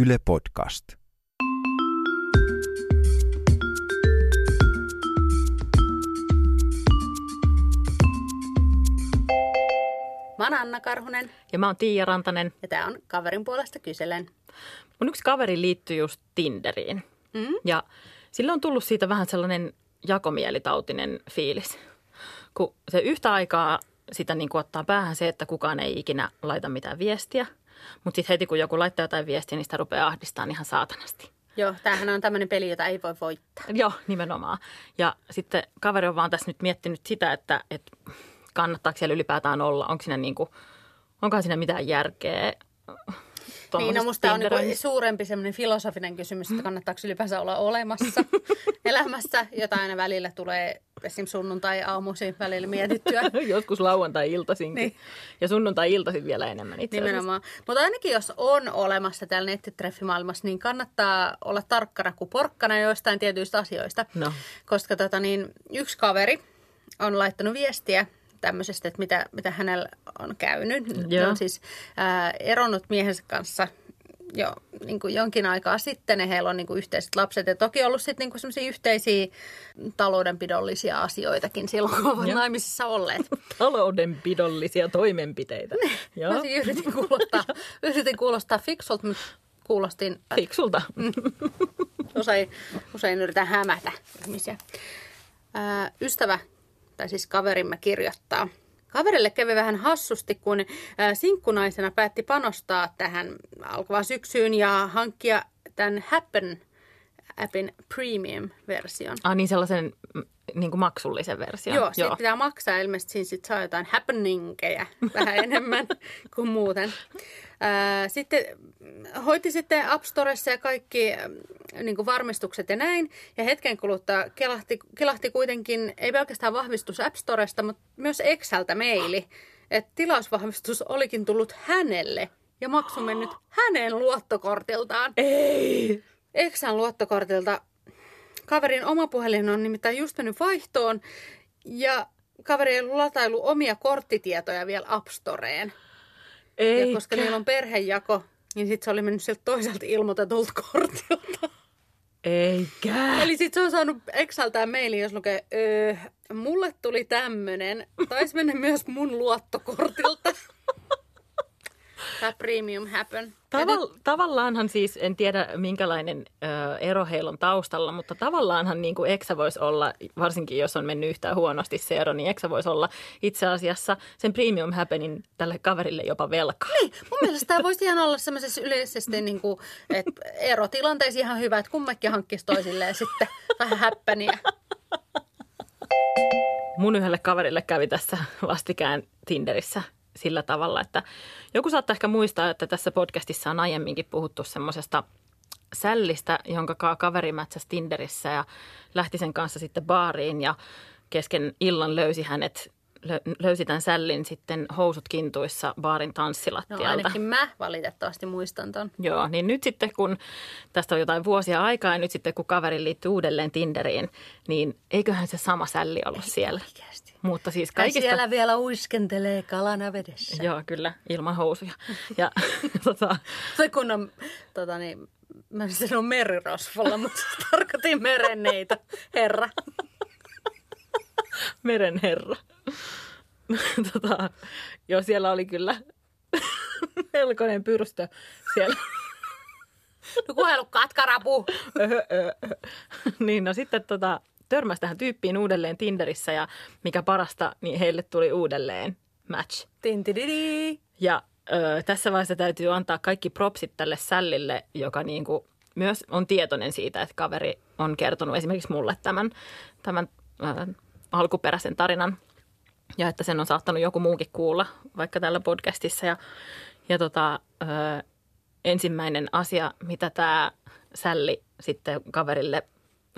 Yle Podcast. Mä oon Anna Karhunen Ja mä oon Tiia Rantanen. ja tää on Kaverin puolesta kyselen. Mun yksi kaveri liittyy just Tinderiin. Mm? Ja sillä on tullut siitä vähän sellainen jakomielitautinen fiilis. Kun se yhtä aikaa sitä niin kuin ottaa päähän se, että kukaan ei ikinä laita mitään viestiä. Mutta sitten heti kun joku laittaa jotain viestiä, niin sitä rupeaa ahdistamaan ihan saatanasti. Joo, tämähän on tämmöinen peli, jota ei voi voittaa. Joo, nimenomaan. Ja sitten kaveri on vaan tässä nyt miettinyt sitä, että, että kannattaako siellä ylipäätään olla. Onko siinä niin kuin, onkohan siinä mitään järkeä Niin, no musta on niinku Tinderöinnissä? suurempi semmoinen filosofinen kysymys, että kannattaako ylipäänsä olla olemassa elämässä, jota aina välillä tulee esimerkiksi sunnuntai-aamuisin välillä mietittyä. Joskus lauantai-iltaisinkin. Niin. Niin. Ja sunnuntai-iltaisin vielä enemmän itse. Nimenomaan. Mutta ainakin jos on olemassa täällä nettitreffimaailmassa, niin kannattaa olla tarkkana kuin porkkana joistain tietyistä asioista. No. Koska tota, niin, yksi kaveri on laittanut viestiä tämmöisestä, että mitä, mitä hänellä on käynyt. Ne Joo. on siis ää, eronnut miehensä kanssa jo niin kuin jonkin aikaa sitten ja heillä on niin kuin yhteiset lapset. Ja toki ollut sitten niin semmoisia yhteisiä taloudenpidollisia asioitakin silloin, kun ovat naimisissa olleet. Taloudenpidollisia toimenpiteitä. Joo. Mä siis yritin kuulostaa, yritin kuulostaa fiksulta, mutta kuulostin, Fiksulta. usein, usein yritän hämätä ihmisiä. Ää, ystävä, tai siis kaverimme kirjoittaa. Kaverille kävi vähän hassusti, kun sinkkunaisena päätti panostaa tähän alkavaan syksyyn ja hankkia tämän Happen appin premium-version. Ah, niin sellaisen niin kuin maksullisen version. Joo, siitä pitää maksaa. Ilmeisesti siinä sit saa jotain happeningeja vähän enemmän kuin muuten. Ää, Sitten hoiti sitten App Storessa ja kaikki äm, niin kuin varmistukset ja näin. Ja hetken kuluttua kelahti, kelahti kuitenkin, ei pelkästään vahvistus App Storesta, mutta myös Exceltä maili, että tilausvahvistus olikin tullut hänelle ja maksu mennyt hänen luottokortiltaan. Ei! Exan luottokortilta. Kaverin oma puhelin on nimittäin just mennyt vaihtoon ja kaveri ei latailu omia korttitietoja vielä App Storeen. Ei. Ja koska niillä on perhejako, niin sitten se oli mennyt sieltä toiselta ilmoitetulta kortilta. Eikä. Eli sitten se on saanut Exaltään mailin, jos lukee, öö, mulle tuli tämmönen. Taisi mennä myös mun luottokortilta. Tämä premium happen. Ja nyt- Taval- tavallaanhan siis, en tiedä minkälainen ö, ero heillä on taustalla, mutta tavallaanhan niin kuin Eksä voisi olla, varsinkin jos on mennyt yhtään huonosti se ero, niin Eksä voisi olla itse asiassa sen premium happenin tälle kaverille jopa velkaa. Niin, mun mielestä tämä voisi ihan olla semmoisessa yleisesti, niin kuin, että erotilanteissa ihan hyvä, että kummakin hankkisi toisilleen sitten vähän häppäniä. Mun yhdelle kaverille kävi tässä vastikään Tinderissä sillä tavalla, että joku saattaa ehkä muistaa, että tässä podcastissa on aiemminkin puhuttu semmoisesta sällistä, jonka ka- kaveri Tinderissä ja lähti sen kanssa sitten baariin ja kesken illan löysi hänet, löysi tämän sällin sitten housut kintuissa baarin No tanssilattialta. ainakin mä valitettavasti muistan ton. Joo, niin nyt sitten kun tästä on jotain vuosia aikaa ja nyt sitten kun kaveri liittyy uudelleen Tinderiin, niin eiköhän se sama sälli ollut siellä. Oikeasti. Mutta siis Kai kaikista... siellä vielä uiskentelee kalana vedessä. Joo, kyllä, ilman housuja. Ja tota, Se kun on, tota niin, mä en sano merirosvolla, mutta tarkoitin merenneitä, herra. merenherra. tota, joo, siellä oli kyllä melkoinen pyrstö siellä. No kuhelu katkarapu. niin no sitten tota, törmäsi tähän tyyppiin uudelleen Tinderissä ja mikä parasta, niin heille tuli uudelleen match. Tintididi. Ja ö, tässä vaiheessa täytyy antaa kaikki propsit tälle sällille, joka niin kuin myös on tietoinen siitä, että kaveri on kertonut esimerkiksi mulle tämän, tämän ö, alkuperäisen tarinan. Ja että sen on saattanut joku muukin kuulla, vaikka tällä podcastissa. Ja, ja tota, ö, ensimmäinen asia, mitä tämä sälli sitten kaverille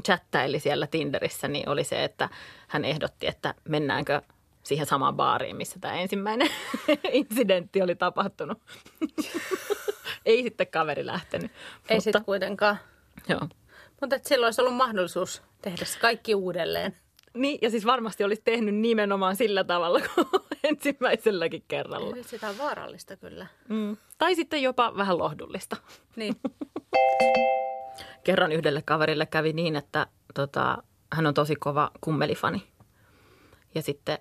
chattaili siellä Tinderissä, niin oli se, että hän ehdotti, että mennäänkö siihen samaan baariin, missä tämä ensimmäinen incidentti oli tapahtunut. Ei sitten kaveri lähtenyt. Ei mutta, sitten kuitenkaan. Joo. Mutta silloin olisi ollut mahdollisuus tehdä se kaikki uudelleen. Niin, ja siis varmasti olisi tehnyt nimenomaan sillä tavalla kuin ensimmäiselläkin kerralla. Nyt sitä on vaarallista kyllä. Mm. Tai sitten jopa vähän lohdullista. Niin. Kerran yhdelle kaverille kävi niin, että tota, hän on tosi kova kummelifani. Ja sitten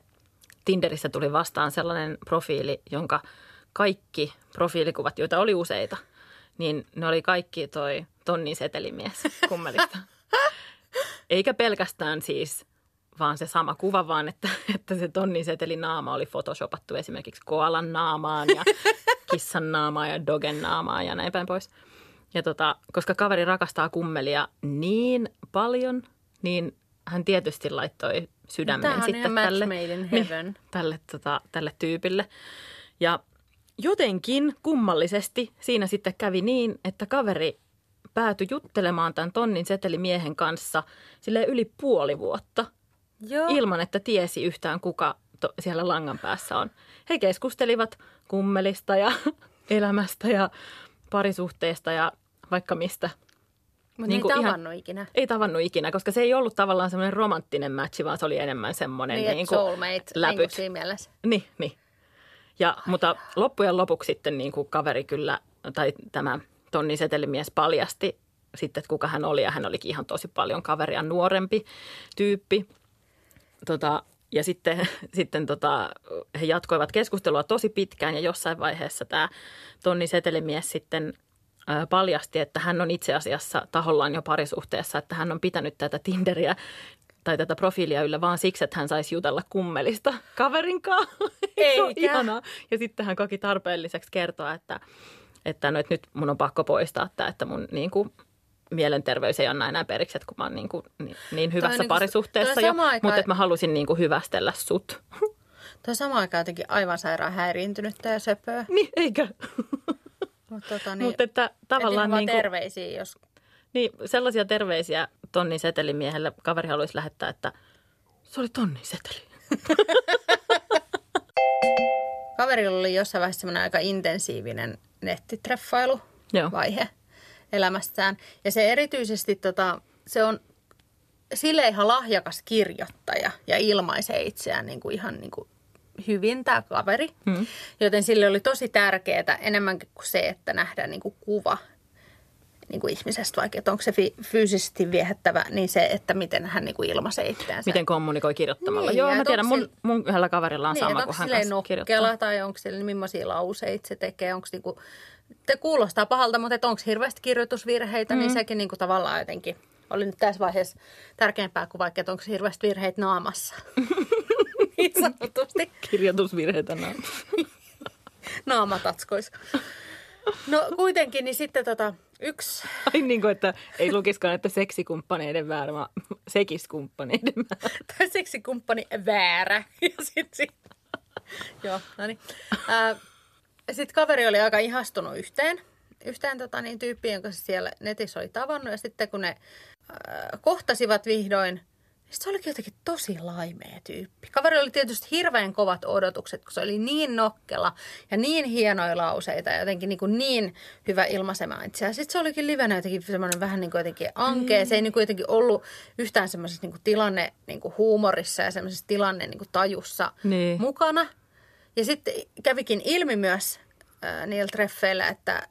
Tinderissä tuli vastaan sellainen profiili, jonka kaikki profiilikuvat, joita oli useita, niin ne oli kaikki toi tonnin setelimies kummelista. Eikä pelkästään siis vaan se sama kuva, vaan että, että se tonnin seteli naama oli photoshopattu esimerkiksi koalan naamaan ja kissan naamaan ja dogen naamaan ja näin päin pois. Ja tota, koska kaveri rakastaa kummelia niin paljon, niin hän tietysti laittoi sydämen Tämähän sitten tälle, niin, tälle, tota, tälle tyypille. Ja jotenkin kummallisesti siinä sitten kävi niin, että kaveri päätyi juttelemaan tämän tonnin setelimiehen kanssa sille yli puoli vuotta Joo. ilman, että tiesi yhtään kuka to, siellä langan päässä on. He keskustelivat kummelista ja elämästä ja parisuhteesta ja vaikka mistä. Mutta niin niin ei ihan- tavannut ikinä. Ei tavannut ikinä, koska se ei ollut tavallaan semmoinen romanttinen matchi, vaan se oli enemmän semmoinen Niin, niin että kuin soulmate niin läpyt. siinä mielessä. Niin, niin. Ja, mutta loppujen lopuksi sitten niin kuin kaveri kyllä, tai tämä Tonni Setelimies paljasti sitten, että kuka hän oli. Ja hän olikin ihan tosi paljon kaveria nuorempi tyyppi. Tota, ja sitten, sitten tota, he jatkoivat keskustelua tosi pitkään ja jossain vaiheessa tämä Tonni Setelimies sitten paljasti, että hän on itse asiassa tahollaan jo parisuhteessa, että hän on pitänyt tätä Tinderiä tai tätä profiilia yllä vaan siksi, että hän saisi jutella kummelista kaverin kanssa. Se on Eikä. ihanaa. Ja sitten hän koki tarpeelliseksi kertoa, että, että, no, että nyt mun on pakko poistaa tämä, että mun niin kuin, mielenterveys ei anna enää periksi, että kun mä oon niin, kuin, niin, niin hyvässä niinku- parisuhteessa toi jo, samaan aikaan- mutta että mä halusin niin kuin hyvästellä sut. Tuo sama aika jotenkin aivan sairaan häiriintynyttä ja söpöä. niin, eikä? Mutta tota, Niin, niin, mutta että tavallaan niin kuin, terveisiä, jos niin, sellaisia terveisiä tonnin setelimiehelle kaveri haluaisi lähettää, että se oli tonnin seteli. kaverilla oli jossain vaiheessa semmoinen aika intensiivinen nettitreffailu vaihe elämästään. Ja se erityisesti, tota, se on sille ihan lahjakas kirjoittaja ja ilmaisee itseään niin kuin ihan niin kuin hyvin tämä kaveri. Hmm. Joten sille oli tosi tärkeää enemmänkin kuin se, että nähdään niin kuin kuva niin kuin ihmisestä, vaikka että onko se fi- fyysisesti viehättävä, niin se, että miten hän niin kuin ilmaisee itseänsä. Miten kommunikoi kirjoittamalla. Niin, Joo, mä tiedän, mun, mun yhdellä kaverilla on Niin, sama, kun onko hän kanssa nokkela kirjoittaa. tai onko sillä, millaisia lauseita se tekee, onko niinku, te kuulostaa pahalta, mutta onko hirveästi kirjoitusvirheitä, mm. niin sekin niinku tavallaan jotenkin oli nyt tässä vaiheessa tärkeämpää kuin vaikka, että onko hirveästi virheitä naamassa. niin sanotusti Kirjoitusvirheitä nämä. naamatatskoissa. No kuitenkin, niin sitten tota, yksi, Ai niin kuin, että ei lukiskaan, että seksikumppaneiden määrä, vaan sekiskumppaneiden määrä. tai seksikumppani väärä. Ja sitten sit, joo, no niin. Sitten kaveri oli aika ihastunut yhteen, yhteen tota, niin, tyyppiin, jonka se siellä netissä oli tavannut. Ja sitten kun ne ää, kohtasivat vihdoin, niin se olikin jotenkin tosi laimea tyyppi. Kaveri oli tietysti hirveän kovat odotukset, kun se oli niin nokkela ja niin hienoja lauseita ja jotenkin niin, kuin niin hyvä ilmaisemaan itseään. Sitten se olikin livenä jotenkin semmoinen vähän niin kuin jotenkin ankea. Se ei niin kuin jotenkin ollut yhtään semmoisessa niin kuin tilanne niin kuin huumorissa ja semmoisessa tilanne niin kuin tajussa Niin. mukana. Ja sitten kävikin ilmi myös äh, niillä treffeillä, että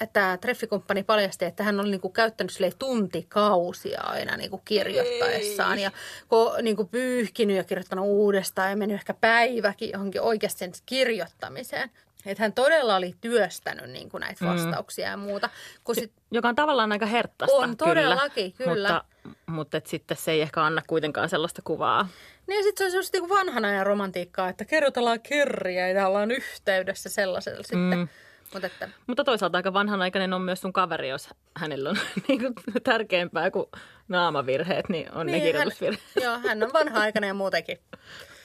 että treffikumppani paljasti, että hän oli niinku käyttänyt silleen tuntikausia aina niinku kirjoittaessaan. Ja ko, niinku pyyhkinyt ja kirjoittanut uudestaan ja mennyt ehkä päiväkin johonkin oikeasti sen kirjoittamiseen. Että hän todella oli työstänyt niinku näitä vastauksia ja muuta. Kun sit, Joka on tavallaan aika herttaista. On todellakin, kyllä. Mutta, mutta et sitten se ei ehkä anna kuitenkaan sellaista kuvaa. niin sitten se on semmoista niinku vanhan ajan romantiikkaa, että kerrotellaan kirjeitä ja ollaan yhteydessä sellaisella sitten. Mm. Mutta että Mutta toisaalta aika vanhanaikainen on myös sun kaveri, jos hänellä on niin kuin tärkeämpää kuin naamavirheet, niin on niin, ne kirjoitusvirheet. Hän, joo, hän on vanha-aikainen ja muutenkin.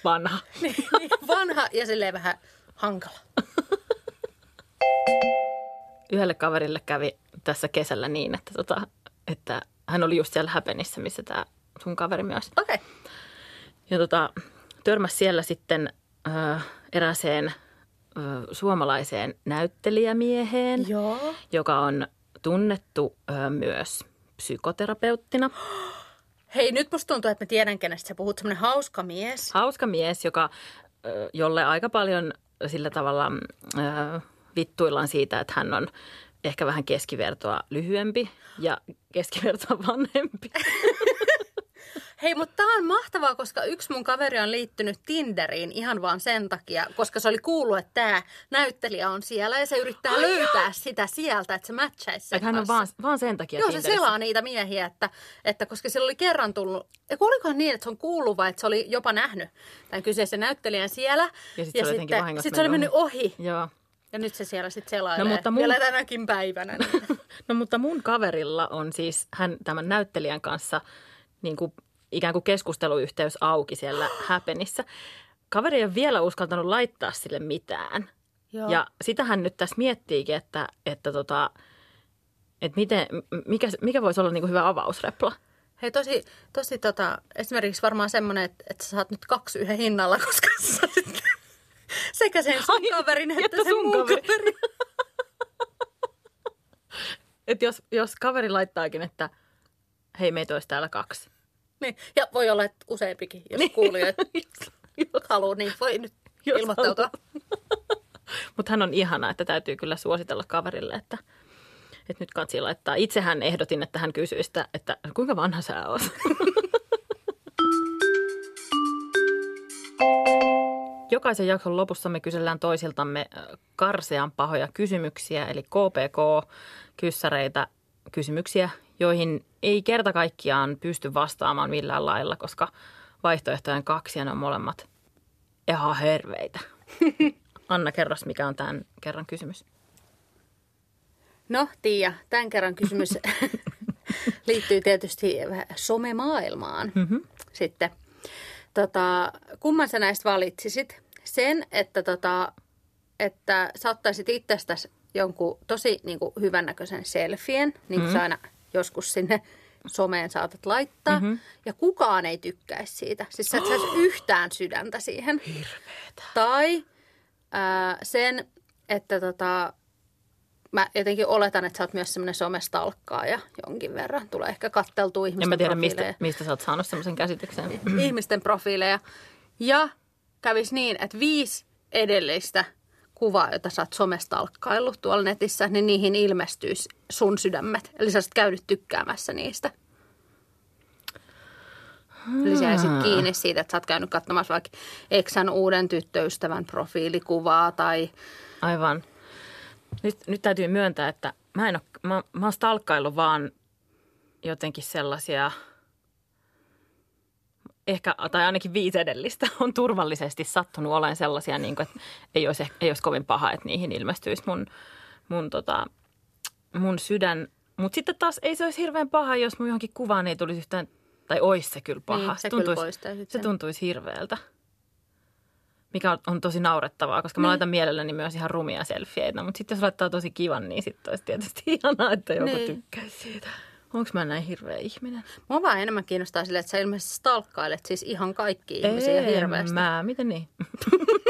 Vanha. Niin, niin, vanha ja silleen vähän hankala. Yhdelle kaverille kävi tässä kesällä niin, että, tota, että hän oli just siellä Häpenissä, missä tämä sun kaveri myös. Okei. Okay. Ja tota, törmäsi siellä sitten ö, erääseen ö, suomalaiseen näyttelijämieheen, Joo. joka on tunnettu ö, myös psykoterapeuttina. Hei, nyt musta tuntuu, että mä tiedän, kenestä sä puhut. Semmoinen hauska mies. Hauska mies, joka, ö, jolle aika paljon sillä tavalla ö, vittuillaan siitä, että hän on ehkä vähän keskivertoa lyhyempi ja keskivertoa vanhempi. Hei, mutta tämä on mahtavaa, koska yksi mun kaveri on liittynyt Tinderiin ihan vaan sen takia, koska se oli kuullut, että tämä näyttelijä on siellä ja se yrittää Ai löytää joo. sitä sieltä, että se matchaisi sen Että hän on vaan, vaan sen takia Joo, se Tinderissä. selaa niitä miehiä, että, että koska sillä oli kerran tullut, ja olikohan niin, että se on kuullut vai että se oli jopa nähnyt tämän kyseisen näyttelijän siellä. Ja sit se oli jotenkin vahingossa sit se oli mennyt mennyt ohi. Joo. Ja nyt se siellä sitten selailee. No, mutta mun- Vielä tänäkin päivänä. Niin. No mutta mun kaverilla on siis hän tämän näyttelijän kanssa niin kuin, ikään kuin keskusteluyhteys auki siellä Häpenissä. Kaveri ei ole vielä uskaltanut laittaa sille mitään. Joo. Ja sitä hän nyt tässä miettiikin, että, että, tota, että miten, mikä, mikä voisi olla niin kuin hyvä avausrepla. Hei, tosi, tosi tota, esimerkiksi varmaan semmoinen, että, että sä saat nyt kaksi yhden hinnalla, koska sä saat sekä sen sun Ai, kaverin että, että sen sun kaveri. kaverin. Että jos, jos kaveri laittaakin, että hei meitä olisi täällä kaksi. Niin. Ja voi olla, että useampikin, jos niin. kuulijoita haluaa, niin voi nyt Jos ilmoittautua. Mutta hän on ihana, että täytyy kyllä suositella kaverille, että, että nyt kansi laittaa. Itsehän ehdotin, että hän kysyisi sitä, että kuinka vanha sä oot? Jokaisen jakson lopussa me kysellään toisiltamme äh, karsean pahoja kysymyksiä, eli KPK-kyssäreitä, kysymyksiä, joihin ei kerta kaikkiaan pysty vastaamaan millään lailla, koska vaihtoehtojen kaksi ja ne on molemmat ihan herveitä. Anna, kerros, mikä on tämän kerran kysymys. No, Tiia, tämän kerran kysymys liittyy tietysti vähän somemaailmaan. Mm-hmm. Sitten, tota, kumman sä näistä valitsisit? Sen, että, tota, että sä ottaisit itsestäsi jonkun tosi niin kuin, hyvännäköisen selfien, niin kuin mm-hmm. sä aina joskus sinne someen saatat laittaa, mm-hmm. ja kukaan ei tykkäisi siitä. Siis sä et saisi yhtään sydäntä siihen. Hirveetä. Tai ää, sen, että tota, mä jotenkin oletan, että sä oot myös semmoinen somestalkkaaja jonkin verran. Tulee ehkä katteltua ihmisten En mä tiedä, profiileja. mistä, mistä sä oot saanut semmoisen käsityksen. ihmisten profiileja. Ja kävis niin, että viisi edellistä kuvaa, jota sä oot somestalkkaillut tuolla netissä, niin niihin ilmestyisi sun sydämet. Eli sä olisit käynyt tykkäämässä niistä. Eli sä jäisit kiinni siitä, että sä oot käynyt katsomassa vaikka Eksän uuden tyttöystävän profiilikuvaa tai Aivan. Nyt, nyt täytyy myöntää, että mä en ole, mä, mä oon stalkkaillut vaan jotenkin sellaisia, ehkä, tai ainakin viisi edellistä on turvallisesti sattunut olemaan sellaisia, niin kuin, että ei olisi, ei olisi kovin paha, että niihin ilmestyisi mun, mun, tota, mun sydän. Mutta sitten taas ei se olisi hirveän paha, jos mun johonkin kuvaan ei tulisi yhtään, tai olisi se kyllä paha. Niin, se tuntuisi, kyllä se tuntuisi hirveältä. Mikä on, on tosi naurettavaa, koska mä laitan mielelläni myös ihan rumia selfieitä. Mutta sitten jos laittaa tosi kivan, niin sitten olisi tietysti ihanaa, että joku Niin. tykkäisi siitä. Onko mä näin hirveä ihminen? Mua vaan enemmän kiinnostaa sille, että sä ilmeisesti stalkkailet siis ihan kaikki ihmisiä hirveästi. mä. Miten niin?